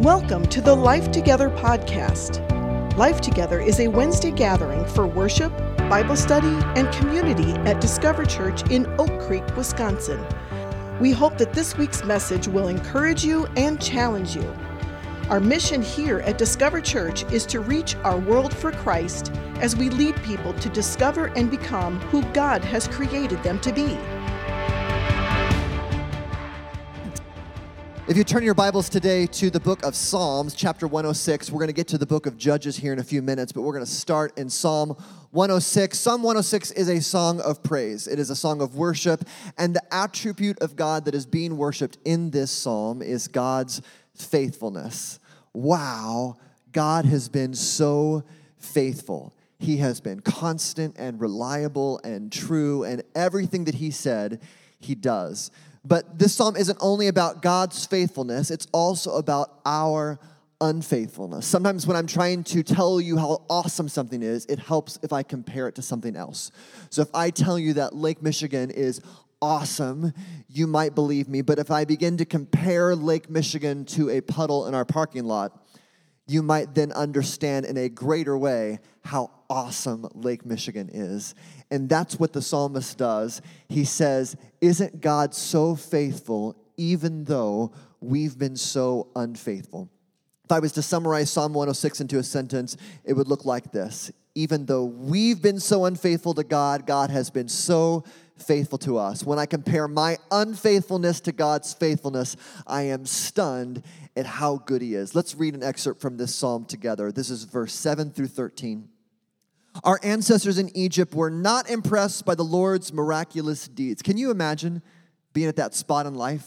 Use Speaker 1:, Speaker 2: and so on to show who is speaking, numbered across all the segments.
Speaker 1: Welcome to the Life Together podcast. Life Together is a Wednesday gathering for worship, Bible study, and community at Discover Church in Oak Creek, Wisconsin. We hope that this week's message will encourage you and challenge you. Our mission here at Discover Church is to reach our world for Christ as we lead people to discover and become who God has created them to be.
Speaker 2: If you turn your Bibles today to the book of Psalms, chapter 106, we're going to get to the book of Judges here in a few minutes, but we're going to start in Psalm 106. Psalm 106 is a song of praise, it is a song of worship, and the attribute of God that is being worshiped in this psalm is God's faithfulness. Wow, God has been so faithful. He has been constant and reliable and true, and everything that He said, He does. But this psalm isn't only about God's faithfulness, it's also about our unfaithfulness. Sometimes when I'm trying to tell you how awesome something is, it helps if I compare it to something else. So if I tell you that Lake Michigan is awesome, you might believe me. But if I begin to compare Lake Michigan to a puddle in our parking lot, you might then understand in a greater way how awesome Lake Michigan is. And that's what the psalmist does. He says, Isn't God so faithful even though we've been so unfaithful? If I was to summarize Psalm 106 into a sentence, it would look like this Even though we've been so unfaithful to God, God has been so faithful to us. When I compare my unfaithfulness to God's faithfulness, I am stunned at how good He is. Let's read an excerpt from this psalm together. This is verse 7 through 13. Our ancestors in Egypt were not impressed by the Lord's miraculous deeds. Can you imagine being at that spot in life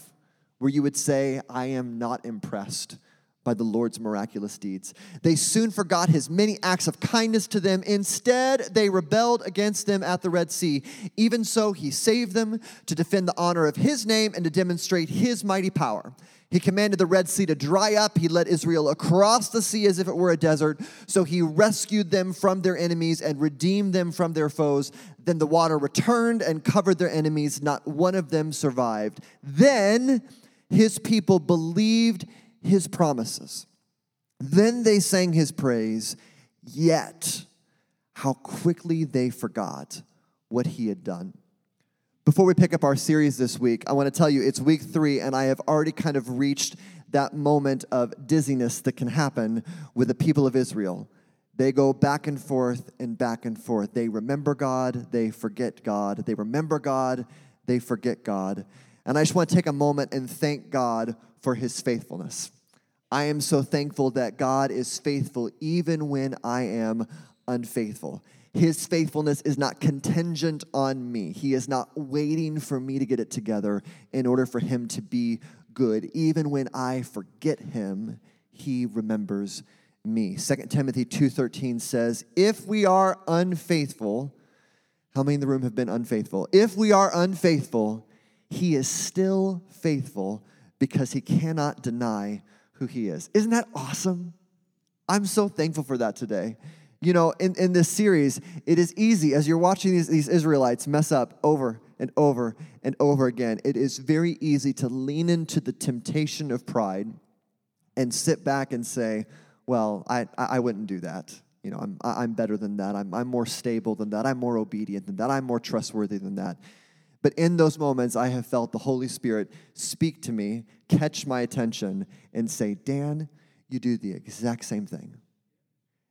Speaker 2: where you would say, I am not impressed by the Lord's miraculous deeds? They soon forgot his many acts of kindness to them. Instead, they rebelled against them at the Red Sea. Even so, he saved them to defend the honor of his name and to demonstrate his mighty power. He commanded the Red Sea to dry up. He led Israel across the sea as if it were a desert. So he rescued them from their enemies and redeemed them from their foes. Then the water returned and covered their enemies. Not one of them survived. Then his people believed his promises. Then they sang his praise. Yet, how quickly they forgot what he had done. Before we pick up our series this week, I want to tell you it's week three, and I have already kind of reached that moment of dizziness that can happen with the people of Israel. They go back and forth and back and forth. They remember God, they forget God. They remember God, they forget God. And I just want to take a moment and thank God for his faithfulness. I am so thankful that God is faithful even when I am unfaithful. His faithfulness is not contingent on me. He is not waiting for me to get it together in order for him to be good. Even when I forget him, he remembers me. 2 Timothy 2:13 says, "If we are unfaithful, how many in the room have been unfaithful? If we are unfaithful, he is still faithful because he cannot deny who he is." Isn't that awesome? I'm so thankful for that today you know, in, in this series, it is easy as you're watching these, these Israelites mess up over and over and over again. It is very easy to lean into the temptation of pride and sit back and say, well, I, I wouldn't do that. You know, I'm, I'm better than that. I'm, I'm more stable than that. I'm more obedient than that. I'm more trustworthy than that. But in those moments, I have felt the Holy Spirit speak to me, catch my attention, and say, Dan, you do the exact same thing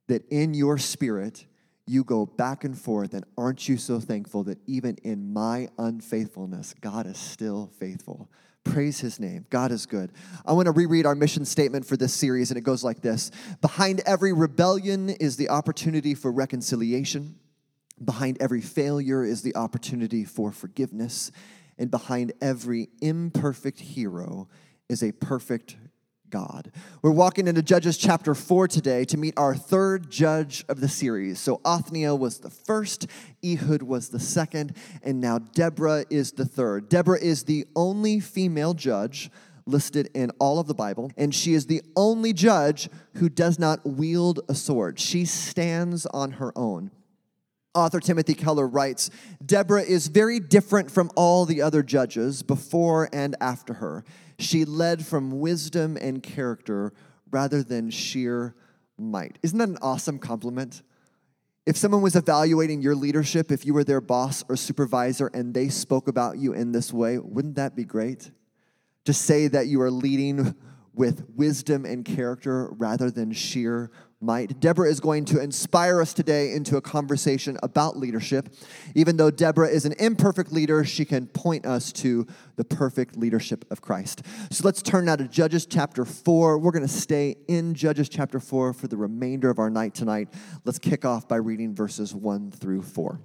Speaker 2: that in your spirit you go back and forth, and aren't you so thankful that even in my unfaithfulness, God is still faithful? Praise his name. God is good. I want to reread our mission statement for this series, and it goes like this Behind every rebellion is the opportunity for reconciliation, behind every failure is the opportunity for forgiveness, and behind every imperfect hero is a perfect God. We're walking into Judges chapter 4 today to meet our third judge of the series. So Othniel was the first, Ehud was the second, and now Deborah is the third. Deborah is the only female judge listed in all of the Bible, and she is the only judge who does not wield a sword. She stands on her own. Author Timothy Keller writes Deborah is very different from all the other judges before and after her. She led from wisdom and character rather than sheer might. Isn't that an awesome compliment? If someone was evaluating your leadership, if you were their boss or supervisor and they spoke about you in this way, wouldn't that be great? To say that you are leading with wisdom and character rather than sheer might. Deborah is going to inspire us today into a conversation about leadership. Even though Deborah is an imperfect leader, she can point us to the perfect leadership of Christ. So let's turn now to Judges chapter 4. We're going to stay in Judges chapter 4 for the remainder of our night tonight. Let's kick off by reading verses 1 through 4.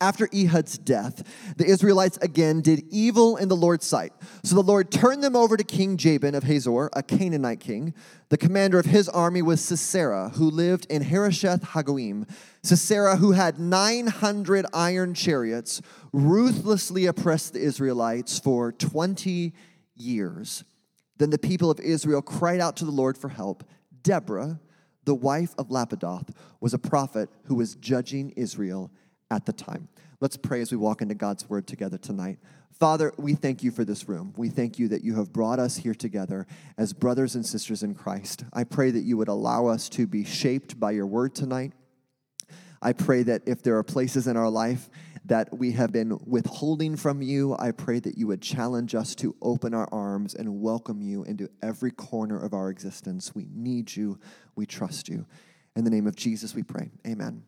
Speaker 2: After Ehud's death, the Israelites again did evil in the Lord's sight. So the Lord turned them over to King Jabin of Hazor, a Canaanite king. The commander of his army was Sisera, who lived in Harosheth Hagoyim. Sisera, who had 900 iron chariots, ruthlessly oppressed the Israelites for 20 years. Then the people of Israel cried out to the Lord for help. Deborah, the wife of Lapidoth, was a prophet who was judging Israel at the time. Let's pray as we walk into God's word together tonight. Father, we thank you for this room. We thank you that you have brought us here together as brothers and sisters in Christ. I pray that you would allow us to be shaped by your word tonight. I pray that if there are places in our life that we have been withholding from you, I pray that you would challenge us to open our arms and welcome you into every corner of our existence. We need you. We trust you. In the name of Jesus, we pray. Amen.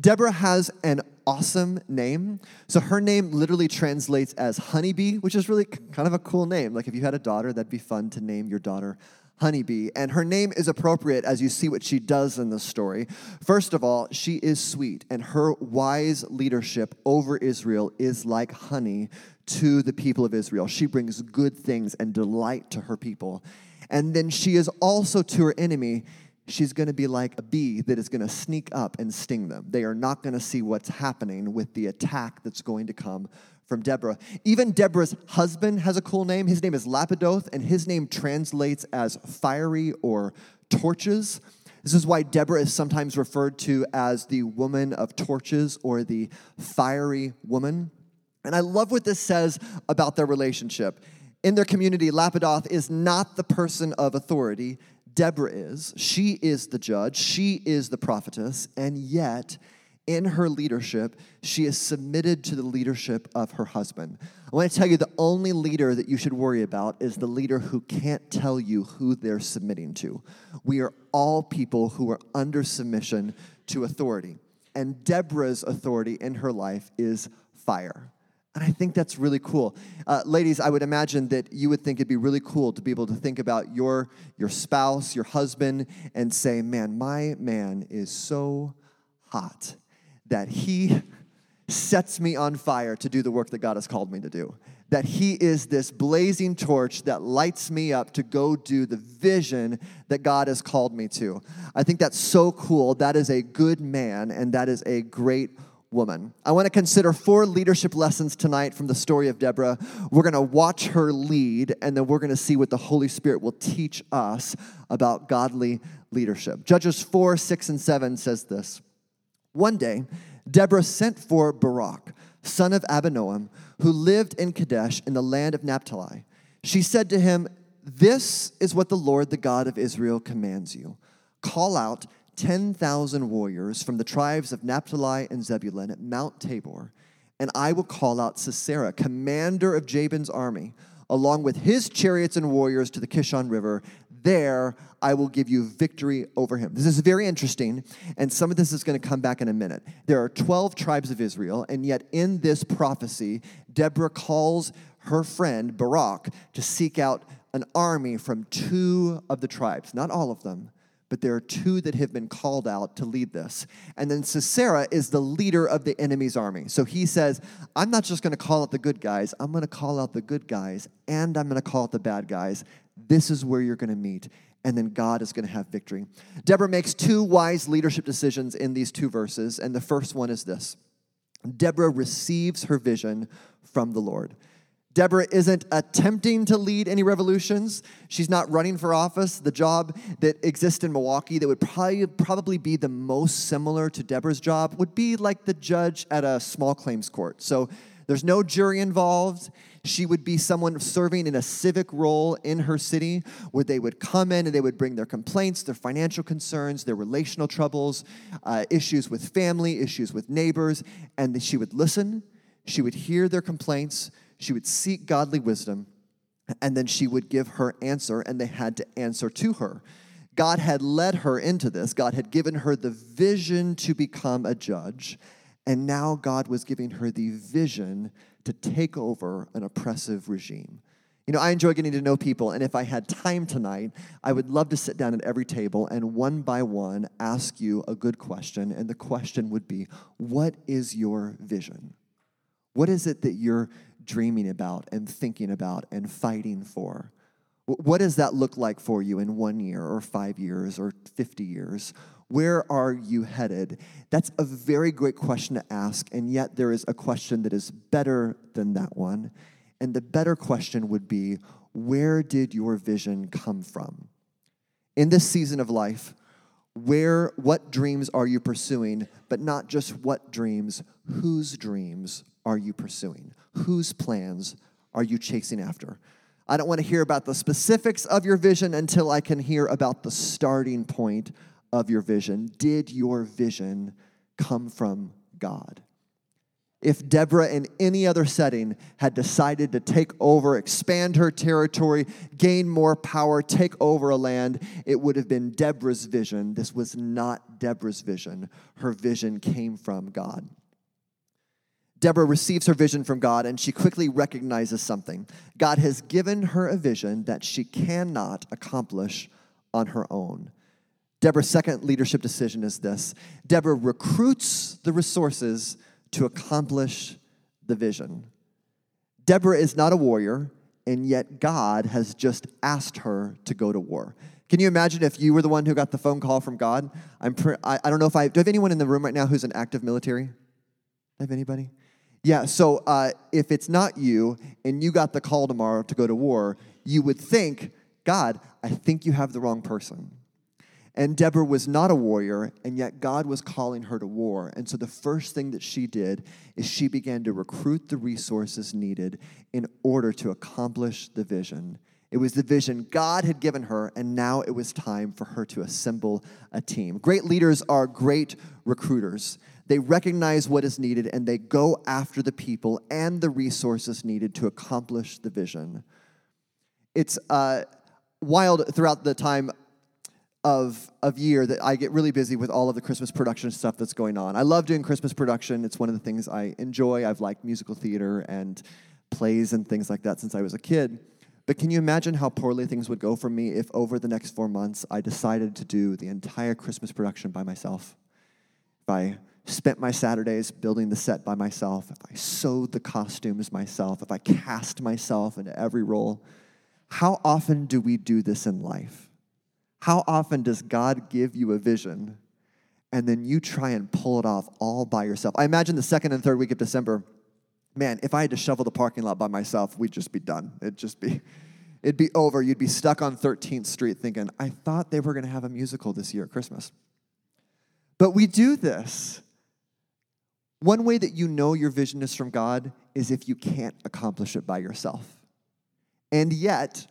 Speaker 2: Deborah has an awesome name. So her name literally translates as honeybee, which is really kind of a cool name. Like if you had a daughter, that'd be fun to name your daughter honeybee. And her name is appropriate as you see what she does in the story. First of all, she is sweet, and her wise leadership over Israel is like honey to the people of Israel. She brings good things and delight to her people. And then she is also to her enemy she's going to be like a bee that is going to sneak up and sting them. They are not going to see what's happening with the attack that's going to come from Deborah. Even Deborah's husband has a cool name. His name is Lapidoth, and his name translates as fiery or torches. This is why Deborah is sometimes referred to as the woman of torches or the fiery woman. And I love what this says about their relationship. In their community, Lapidoth is not the person of authority. Deborah is. She is the judge, she is the prophetess, and yet in her leadership, she is submitted to the leadership of her husband. I want to tell you the only leader that you should worry about is the leader who can't tell you who they're submitting to. We are all people who are under submission to authority. And Deborah's authority in her life is fire. And I think that's really cool. Uh, ladies, I would imagine that you would think it'd be really cool to be able to think about your, your spouse, your husband, and say, man, my man is so hot that he sets me on fire to do the work that God has called me to do. That he is this blazing torch that lights me up to go do the vision that God has called me to. I think that's so cool. That is a good man, and that is a great woman. I want to consider four leadership lessons tonight from the story of Deborah. We're going to watch her lead, and then we're going to see what the Holy Spirit will teach us about godly leadership. Judges 4, 6, and 7 says this One day, Deborah sent for Barak, son of Abinoam, who lived in Kadesh in the land of Naphtali. She said to him, This is what the Lord, the God of Israel, commands you. Call out 10,000 warriors from the tribes of Naphtali and Zebulun at Mount Tabor, and I will call out Sisera, commander of Jabin's army, along with his chariots and warriors to the Kishon River. There I will give you victory over him. This is very interesting, and some of this is going to come back in a minute. There are 12 tribes of Israel, and yet in this prophecy, Deborah calls her friend Barak to seek out an army from two of the tribes, not all of them but there are two that have been called out to lead this. And then Sisera is the leader of the enemy's army. So he says, I'm not just going to call out the good guys, I'm going to call out the good guys, and I'm going to call out the bad guys. This is where you're going to meet. And then God is going to have victory. Deborah makes two wise leadership decisions in these two verses. And the first one is this Deborah receives her vision from the Lord. Deborah isn't attempting to lead any revolutions. She's not running for office. The job that exists in Milwaukee that would probably, probably be the most similar to Deborah's job would be like the judge at a small claims court. So There's no jury involved. She would be someone serving in a civic role in her city where they would come in and they would bring their complaints, their financial concerns, their relational troubles, uh, issues with family, issues with neighbors, and she would listen. She would hear their complaints. She would seek godly wisdom, and then she would give her answer, and they had to answer to her. God had led her into this. God had given her the vision to become a judge, and now God was giving her the vision to take over an oppressive regime. You know, I enjoy getting to know people, and if I had time tonight, I would love to sit down at every table and one by one ask you a good question. And the question would be What is your vision? What is it that you're dreaming about and thinking about and fighting for? What does that look like for you in one year or five years or 50 years? Where are you headed? That's a very great question to ask, and yet there is a question that is better than that one. And the better question would be where did your vision come from? In this season of life, where what dreams are you pursuing, but not just what dreams, whose dreams are you pursuing? Whose plans are you chasing after? I don't want to hear about the specifics of your vision until I can hear about the starting point of your vision? Did your vision come from God? If Deborah, in any other setting, had decided to take over, expand her territory, gain more power, take over a land, it would have been Deborah's vision. This was not Deborah's vision. Her vision came from God. Deborah receives her vision from God and she quickly recognizes something. God has given her a vision that she cannot accomplish on her own. Deborah's second leadership decision is this Deborah recruits the resources to accomplish the vision. Deborah is not a warrior, and yet God has just asked her to go to war. Can you imagine if you were the one who got the phone call from God? I'm pre- I, I don't know if I do have anyone in the room right now who's an active military? Have anybody? Yeah, so uh, if it's not you and you got the call tomorrow to go to war, you would think, God, I think you have the wrong person. And Deborah was not a warrior, and yet God was calling her to war. And so the first thing that she did is she began to recruit the resources needed in order to accomplish the vision. It was the vision God had given her, and now it was time for her to assemble a team. Great leaders are great recruiters. They recognize what is needed and they go after the people and the resources needed to accomplish the vision. It's uh, wild throughout the time of, of year that I get really busy with all of the Christmas production stuff that's going on. I love doing Christmas production. It's one of the things I enjoy. I've liked musical theater and plays and things like that since I was a kid. But can you imagine how poorly things would go for me if over the next four months I decided to do the entire Christmas production by myself? I spent my Saturdays building the set by myself, if I sewed the costumes myself, if I cast myself into every role, how often do we do this in life? How often does God give you a vision and then you try and pull it off all by yourself? I imagine the second and third week of December, man, if I had to shovel the parking lot by myself, we'd just be done. It'd just be, it'd be over. You'd be stuck on 13th Street thinking, I thought they were going to have a musical this year at Christmas. But we do this. One way that you know your vision is from God is if you can't accomplish it by yourself. And yet,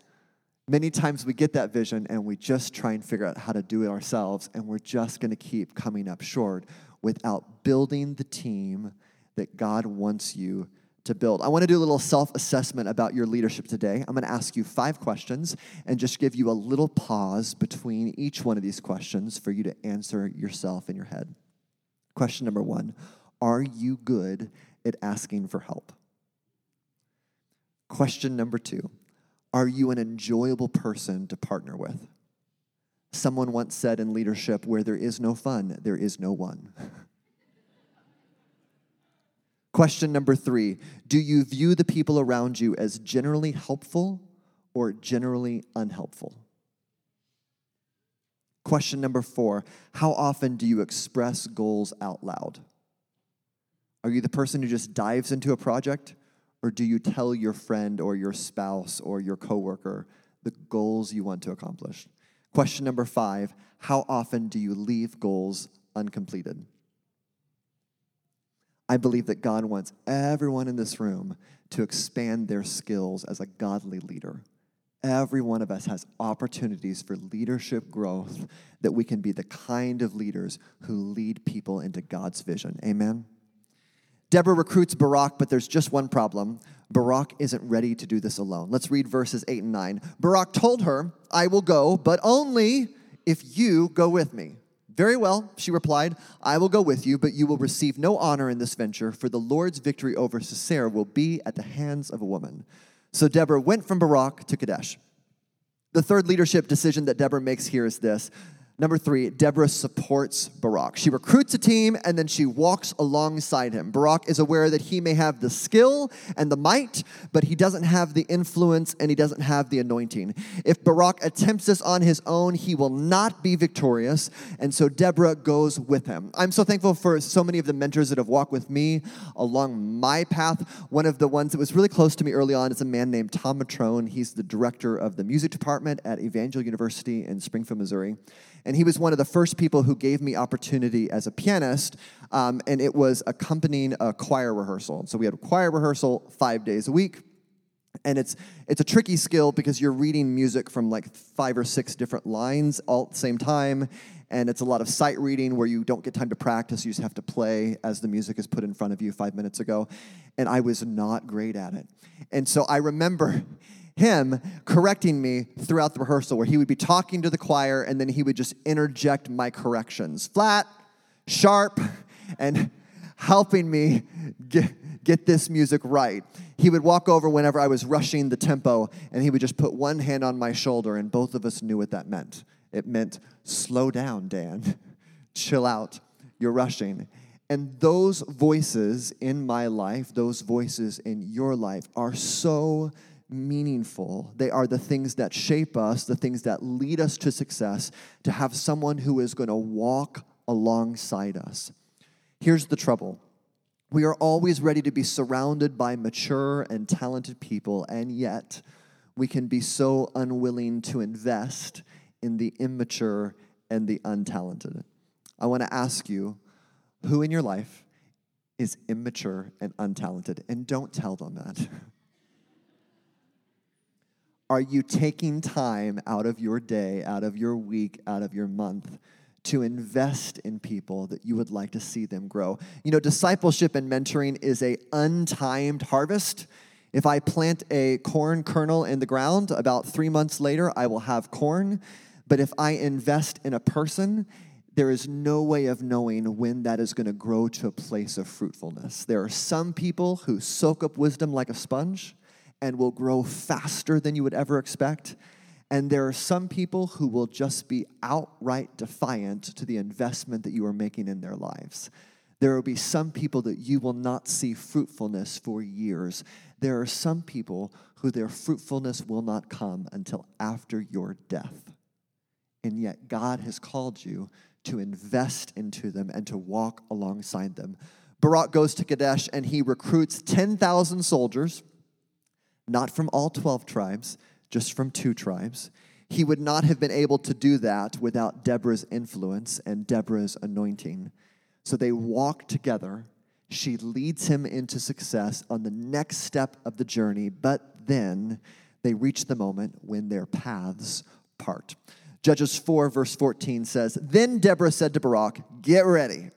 Speaker 2: Many times we get that vision and we just try and figure out how to do it ourselves, and we're just going to keep coming up short without building the team that God wants you to build. I want to do a little self assessment about your leadership today. I'm going to ask you five questions and just give you a little pause between each one of these questions for you to answer yourself in your head. Question number one Are you good at asking for help? Question number two are you an enjoyable person to partner with? Someone once said in leadership, where there is no fun, there is no one. Question number three Do you view the people around you as generally helpful or generally unhelpful? Question number four How often do you express goals out loud? Are you the person who just dives into a project or do you tell your friend or your spouse or your coworker the goals you want to accomplish? Question number five How often do you leave goals uncompleted? I believe that God wants everyone in this room to expand their skills as a godly leader. Every one of us has opportunities for leadership growth that we can be the kind of leaders who lead people into God's vision. Amen. Deborah recruits Barak, but there's just one problem. Barak isn't ready to do this alone. Let's read verses 8 and 9. Barak told her, I will go, but only if you go with me. Very well, she replied, I will go with you, but you will receive no honor in this venture, for the Lord's victory over Sisera will be at the hands of a woman. So Deborah went from Barak to Kadesh. The third leadership decision that Deborah makes here is this Number three, Deborah supports Barak. She recruits a team and then she walks alongside him. Barak is aware that he may have the skill and the might, but he doesn't have the influence and he doesn't have the anointing. If Barak attempts this on his own, he will not be victorious. And so Deborah goes with him. I'm so thankful for so many of the mentors that have walked with me along my path. One of the ones that was really close to me early on is a man named Tom Matrone. He's the director of the music department at Evangel University in Springfield, Missouri. And he was one of the first people who gave me opportunity as a pianist, um, and it was accompanying a choir rehearsal. So we had a choir rehearsal five days a week. And it's it's a tricky skill because you're reading music from like five or six different lines all at the same time, and it's a lot of sight reading where you don't get time to practice. You just have to play as the music is put in front of you five minutes ago. And I was not great at it. And so I remember him correcting me throughout the rehearsal, where he would be talking to the choir and then he would just interject my corrections flat, sharp, and helping me get, get this music right. He would walk over whenever I was rushing the tempo and he would just put one hand on my shoulder, and both of us knew what that meant. It meant, slow down, Dan, chill out, you're rushing. And those voices in my life, those voices in your life are so meaningful. They are the things that shape us, the things that lead us to success, to have someone who is going to walk alongside us. Here's the trouble we are always ready to be surrounded by mature and talented people, and yet we can be so unwilling to invest in the immature and the untalented. I want to ask you who in your life is immature and untalented? And don't tell them that. Are you taking time out of your day, out of your week, out of your month to invest in people that you would like to see them grow? You know, discipleship and mentoring is a untimed harvest. If I plant a corn kernel in the ground, about three months later, I will have corn. But if I invest in a person, there is no way of knowing when that is going to grow to a place of fruitfulness. There are some people who soak up wisdom like a sponge and will grow faster than you would ever expect. And there are some people who will just be outright defiant to the investment that you are making in their lives. There will be some people that you will not see fruitfulness for years. There are some people who their fruitfulness will not come until after your death. And yet, God has called you to invest into them and to walk alongside them. Barak goes to Kadesh and he recruits 10,000 soldiers not from all 12 tribes, just from two tribes. He would not have been able to do that without Deborah's influence and Deborah's anointing. So they walk together. She leads him into success on the next step of the journey, but then they reach the moment when their paths part. Judges 4, verse 14 says, Then Deborah said to Barak, Get ready.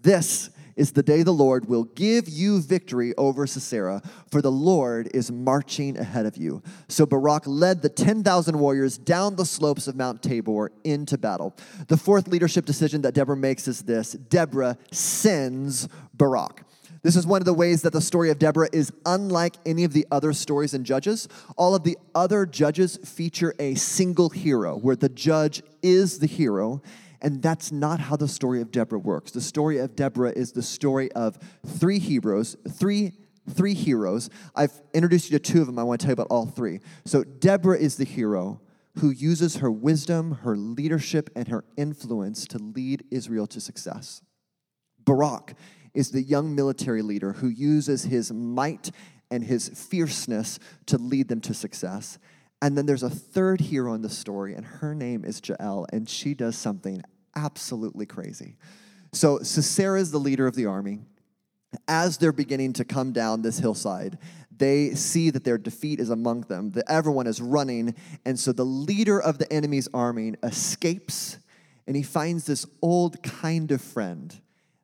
Speaker 2: This is the day the Lord will give you victory over Sisera, for the Lord is marching ahead of you. So Barak led the 10,000 warriors down the slopes of Mount Tabor into battle. The fourth leadership decision that Deborah makes is this Deborah sends Barak. This is one of the ways that the story of Deborah is unlike any of the other stories in Judges. All of the other Judges feature a single hero, where the judge is the hero, and that's not how the story of Deborah works. The story of Deborah is the story of three heroes, three three heroes. I've introduced you to two of them. I want to tell you about all three. So Deborah is the hero who uses her wisdom, her leadership, and her influence to lead Israel to success. Barak is the young military leader who uses his might and his fierceness to lead them to success. And then there's a third hero in the story, and her name is Jael, and she does something absolutely crazy. So Sisera is the leader of the army, As they're beginning to come down this hillside, they see that their defeat is among them, that everyone is running. And so the leader of the enemy's army escapes and he finds this old kind of friend.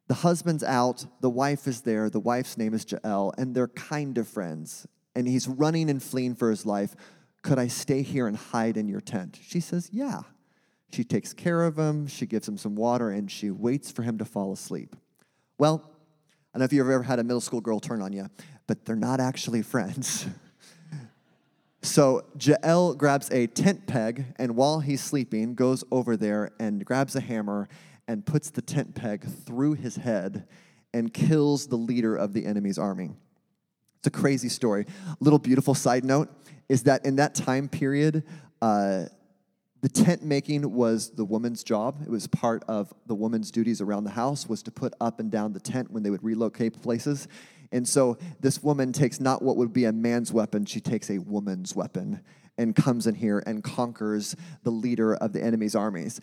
Speaker 2: The husband's out, the wife is there, the wife's name is Jael, and they're kind of friends. And he's running and fleeing for his life. Could I stay here and hide in your tent? She says, Yeah. She takes care of him, she gives him some water, and she waits for him to fall asleep. Well, I don't know if you've ever had a middle school girl turn on you, but they're not actually friends. So Jael grabs a tent peg, and while he's sleeping, goes over there and grabs a hammer and puts the tent peg through his head and kills the leader of the enemy's army. It's a crazy story. Little beautiful side note is that in that time period, uh, the tent making was the woman's job. It was part of the woman's duties around the house was to put up and down the tent when they would relocate places. And so this woman takes not what would be a man's weapon, she takes a woman's weapon and comes in here and conquers the leader of the enemy's armies.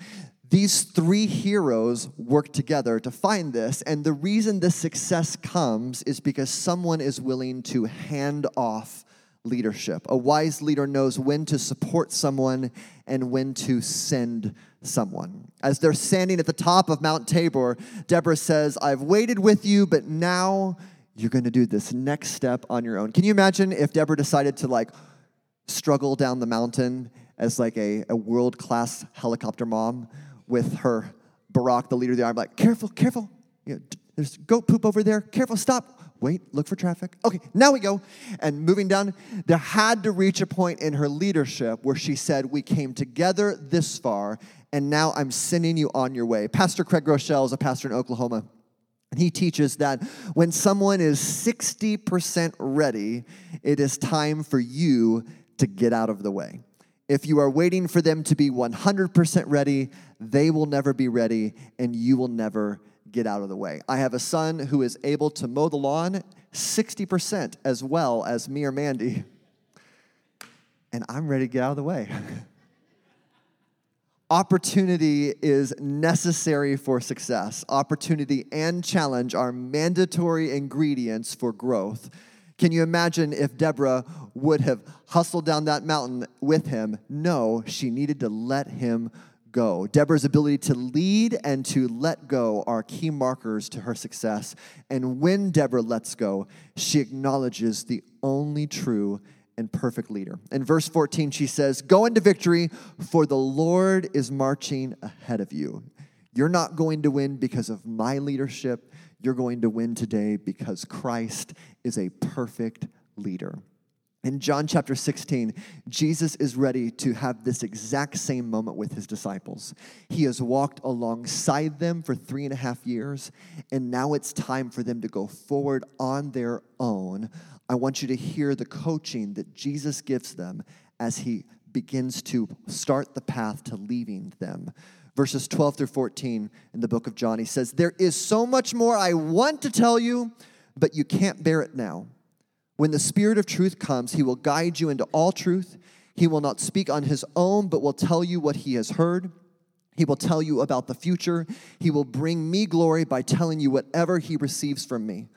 Speaker 2: These three heroes work together to find this, and the reason this success comes is because someone is willing to hand off leadership. A wise leader knows when to support someone and when to send someone. As they're standing at the top of Mount Tabor, Deborah says, I've waited with you, but now you're going to do this next step on your own. Can you imagine if Deborah decided to like struggle down the mountain as like a, a world class helicopter mom with her Barak, the leader of the army, like, careful, careful. You know, there's goat poop over there. Careful, stop. Wait, look for traffic. Okay, now we go. And moving down, there had to reach a point in her leadership where she said, We came together this far, and now I'm sending you on your way. Pastor Craig Groeschel is a pastor in Oklahoma. And he teaches that when someone is 60% ready, it is time for you to get out of the way. If you are waiting for them to be 100% ready, they will never be ready and you will never get out of the way. I have a son who is able to mow the lawn 60% as well as me or Mandy, and I'm ready to get out of the way. Opportunity is necessary for success. Opportunity and challenge are mandatory ingredients for growth. Can you imagine if Deborah would have hustled down that mountain with him? No, she needed to let him go. Deborah's ability to lead and to let go are key markers to her success. And when Deborah lets go, she acknowledges the only true and perfect leader. In verse 14, she says, Go into victory, for the Lord is marching ahead of you. You're not going to win because of my leadership. You're going to win today because Christ is a perfect leader. In John chapter 16, Jesus is ready to have this exact same moment with his disciples. He has walked alongside them for three and a half years, and now it's time for them to go forward on their own I want you to hear the coaching that Jesus gives them as he begins to start the path to leaving them. Verses 12 through 14 in the book of John, he says, There is so much more I want to tell you, but you can't bear it now. When the Spirit of truth comes, he will guide you into all truth. He will not speak on his own, but will tell you what he has heard. He will tell you about the future. He will bring me glory by telling you whatever he receives from me.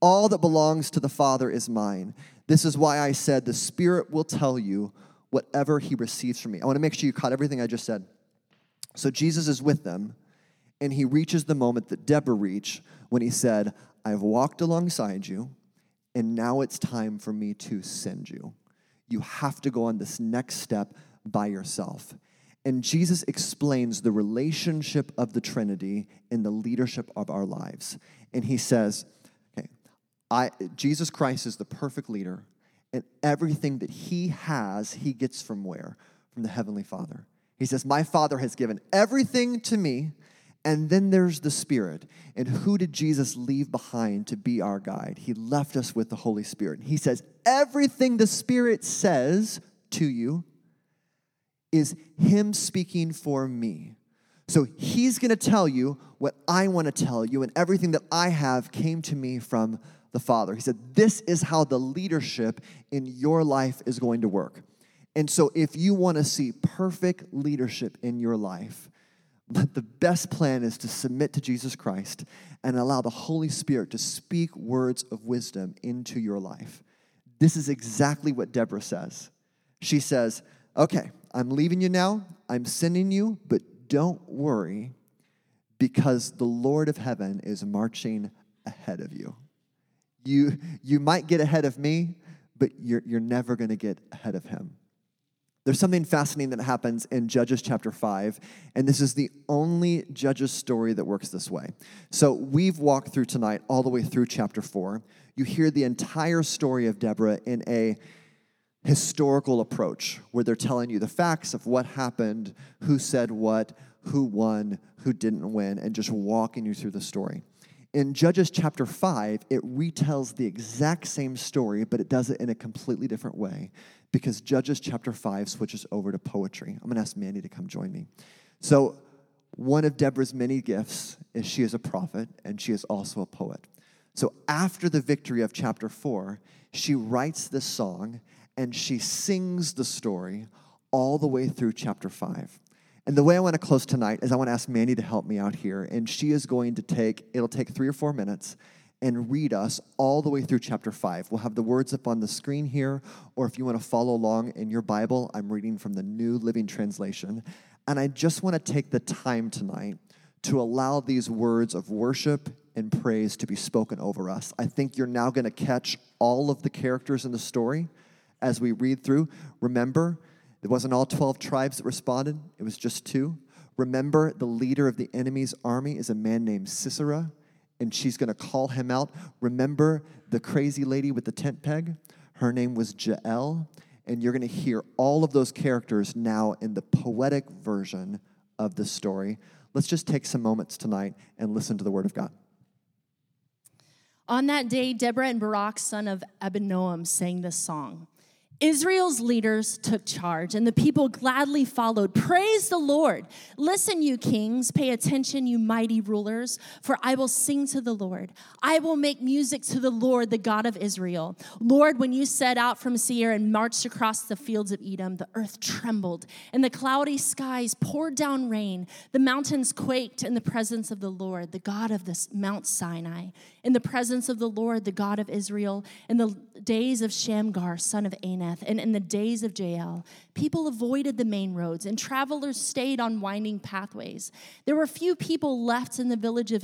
Speaker 2: All that belongs to the Father is mine. This is why I said, The Spirit will tell you whatever he receives from me. I want to make sure you caught everything I just said. So Jesus is with them, and he reaches the moment that Deborah reached when he said, I've walked alongside you, and now it's time for me to send you. You have to go on this next step by yourself. And Jesus explains the relationship of the Trinity in the leadership of our lives. And he says, okay, I, Jesus Christ is the perfect leader, and everything that he has, he gets from where? From the Heavenly Father. He says, My Father has given everything to me, and then there's the Spirit. And who did Jesus leave behind to be our guide? He left us with the Holy Spirit. He says, Everything the Spirit says to you is Him speaking for me. So He's gonna tell you what I wanna tell you, and everything that I have came to me from the Father. He said, This is how the leadership in your life is going to work. And so, if you want to see perfect leadership in your life, But the best plan is to submit to Jesus Christ and allow the Holy Spirit to speak words of wisdom into your life. This is exactly what Deborah says. She says, Okay, I'm leaving you now, I'm sending you, but don't worry because the Lord of heaven is marching ahead of you. You, you might get ahead of me, but you're, you're never going to get ahead of him. There's something fascinating that happens in Judges chapter 5, and this is the only Judges story that works this way. So we've walked through tonight all the way through chapter 4. You hear the entire story of Deborah in a historical approach where they're telling you the facts of what happened, who said what, who won, who didn't win, and just walking you through the story. In Judges chapter 5, it retells the exact same story, but it does it in a completely different way because Judges chapter 5 switches over to poetry. I'm going to ask Mandy to come join me. So, one of Deborah's many gifts is she is a prophet and she is also a poet. So, after the victory of chapter 4, she writes this song and she sings the story all the way through chapter 5. And the way I want to close tonight is I want to ask Mandy to help me out here. And she is going to take, it'll take three or four minutes and read us all the way through chapter 5. We'll have the words up on the screen here, or if you want to follow along in your Bible, I'm reading from the New Living Translation. And I just want to take the time tonight to allow these words of worship and praise to be spoken over us. I think you're now going to catch all of the characters in the story as we read through. Remember, it wasn't all 12 tribes that responded, it was just two. Remember, the leader of the enemy's army is a man named Sisera and she's going to call him out. Remember the crazy lady with the tent peg? Her name was Jael. And you're going to hear all of those characters now in the poetic version of the story. Let's just take some moments tonight and listen to the Word of God.
Speaker 3: On that day, Deborah and Barak, son of Abinoam, sang this song. Israel's leaders took charge, and the people gladly followed. Praise the Lord. Listen, you kings, pay attention, you mighty rulers, for I will sing to the Lord. I will make music to the Lord, the God of Israel. Lord, when you set out from Seir and marched across the fields of Edom, the earth trembled, and the cloudy skies poured down rain. The mountains quaked in the presence of the Lord, the God of this Mount Sinai, in the presence of the Lord, the God of Israel, in the days of Shamgar, son of And in the days of Jael, people avoided the main roads and travelers stayed on winding pathways. There were few people left in the village of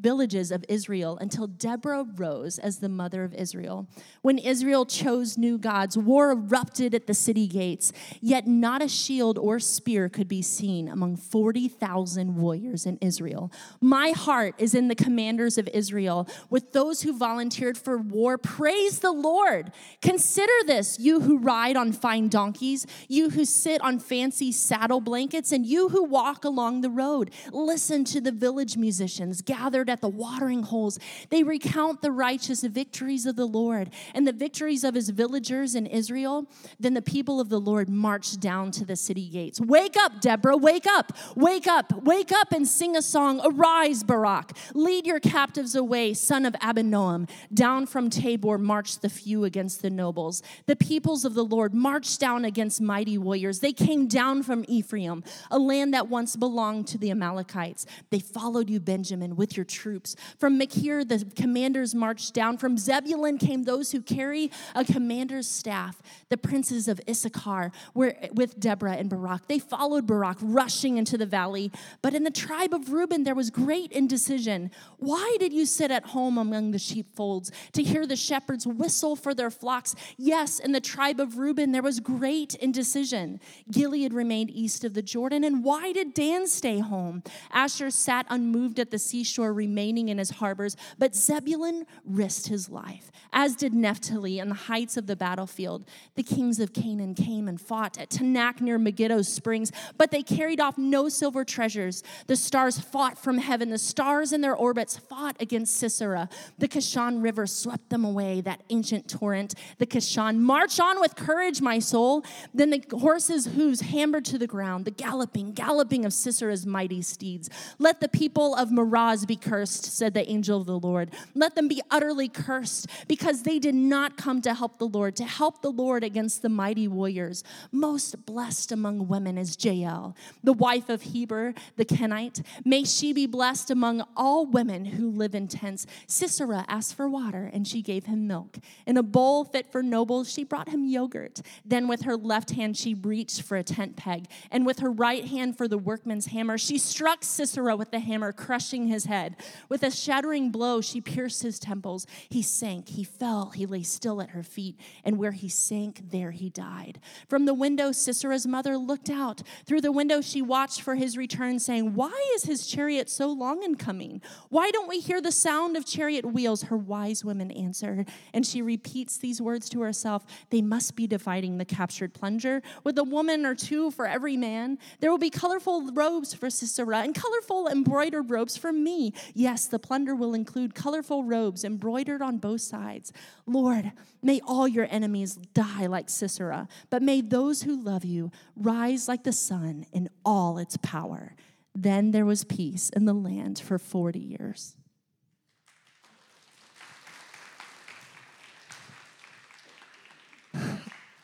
Speaker 3: villages of Israel until Deborah rose as the mother of Israel. When Israel chose new gods, war erupted at the city gates, yet not a shield or spear could be seen among 40,000 warriors in Israel. My heart is in the commanders of Israel, with those who volunteered for war. Praise the Lord. Consider this, you who ride on fine donkeys, you who sit on fancy saddle blankets, and you who walk along the road. Listen to the village musicians gathered gathered at the watering holes. They recount the righteous victories of the Lord and the victories of his villagers in Israel. Then the people of the Lord marched down to the city gates. Wake up, Deborah, wake up, wake up, wake up and sing a song. Arise, Barak, lead your captives away, son of Abinoam. Down from Tabor marched the few against the nobles. The peoples of the Lord marched down against mighty warriors. They came down from Ephraim, a land that once belonged to the Amalekites. They followed you, Benjamin, with your troops. From Machir, the commanders marched down. From Zebulun came those who carry a commander's staff. The princes of Issachar were with Deborah and Barak. They followed Barak, rushing into the valley. But in the tribe of Reuben, there was great indecision. Why did you sit at home among the sheepfolds to hear the shepherds whistle for their flocks? Yes, in the tribe of Reuben, there was great indecision. Gilead remained east of the Jordan. And why did Dan stay home? Asher sat unmoved at the seashore remaining in his harbors, but Zebulun risked his life, as did Naphtali on the heights of the battlefield. The kings of Canaan came and fought at Taanach near Megiddo springs, but they carried off no silver treasures. The stars fought from heaven, the stars in their orbits fought against Sisera. The Kishon River swept them away, that ancient torrent, the Kishon. March on with courage, my soul. Then the horses' hooves hammered to the ground, the galloping, galloping of Sisera's mighty steeds. Let the people of Meroz be cursed, said the angel of the Lord. Let them be utterly cursed, because they did not come to help the Lord, to help the Lord against the mighty warriors. Most blessed among women is Jael, the wife of Heber the Kenite. May she be blessed among all women who live in tents. Sisera asked for water, and she gave him milk. In a bowl fit for nobles, she brought him yogurt. Then with her left hand, she reached for a tent peg, and with her right hand for the workman's hammer, she struck Sisera with the hammer, crushing his head. With a shattering blow, she pierced his temples. He sank, he fell, he lay still at her feet, and where he sank, there he died. From the window, Sisera's mother looked out. Through the window, she watched for his return, saying, Why is his chariot so long in coming? Why don't we hear the sound of chariot wheels? Her wise women answered. And she repeats these words to herself They must be dividing the captured plunger, with a woman or two for every man. There will be colorful robes for Sisera and colorful embroidered robes for me. Yes, the plunder will include colorful robes embroidered on both sides. Lord, may all your enemies die like Sisera, but may those who love you rise like the sun in all its power. Then there was peace in the land for 40 years.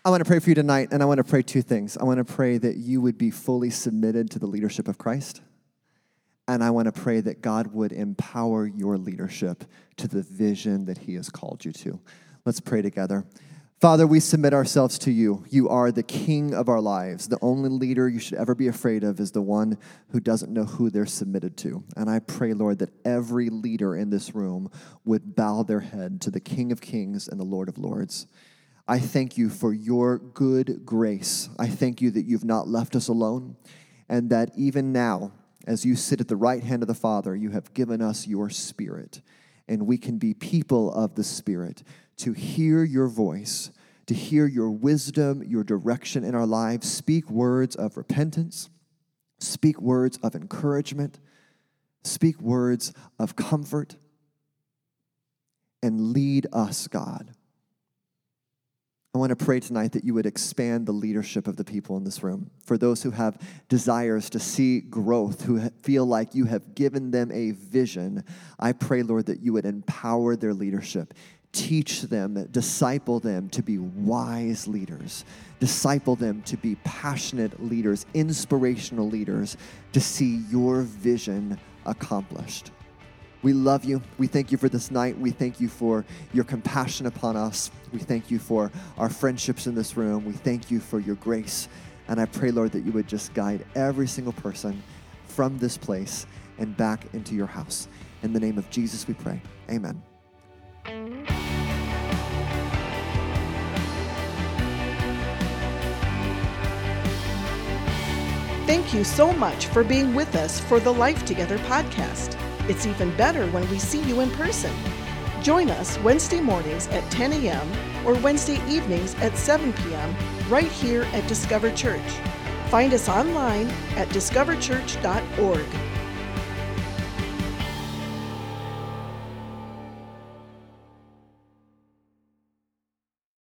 Speaker 2: I want to pray for you tonight, and I want to pray two things. I want to pray that you would be fully submitted to the leadership of Christ, and I want to pray that God would empower your leadership to the vision that He has called you to. Let's pray together. Father, we submit ourselves to you. You are the king of our lives. The only leader you should ever be afraid of is the one who doesn't know who they're submitted to. And I pray, Lord, that every leader in this room would bow their head to the King of Kings and the Lord of Lords. I thank you for your good grace. I thank you that you've not left us alone, and that even now, as you sit at the right hand of the Father, you have given us your Spirit, and we can be people of the Spirit to hear your voice, to hear your wisdom, your direction in our lives. Speak words of repentance, speak words of encouragement, speak words of comfort, and lead us, God I want to pray tonight that you would expand the leadership of the people in this room. For those who have desires to see growth, who feel like you have given them a vision, I pray, Lord, that you would empower their leadership. Teach them, disciple them to be wise leaders, disciple them to be passionate leaders, inspirational leaders, to see your vision accomplished. We love you. We thank you for this night. We thank you for your compassion upon us. We thank you for our friendships in this room. We thank you for your grace. And I pray, Lord, that you would just guide every single person from this place and back into your house. In the name of Jesus, we pray. Amen.
Speaker 1: Thank you so much for being with us for the Life Together podcast. It's even better when we see you in person. Join us Wednesday mornings at 10 a.m. or Wednesday evenings at 7 p.m. right here at Discover Church. Find us online at discoverchurch.org.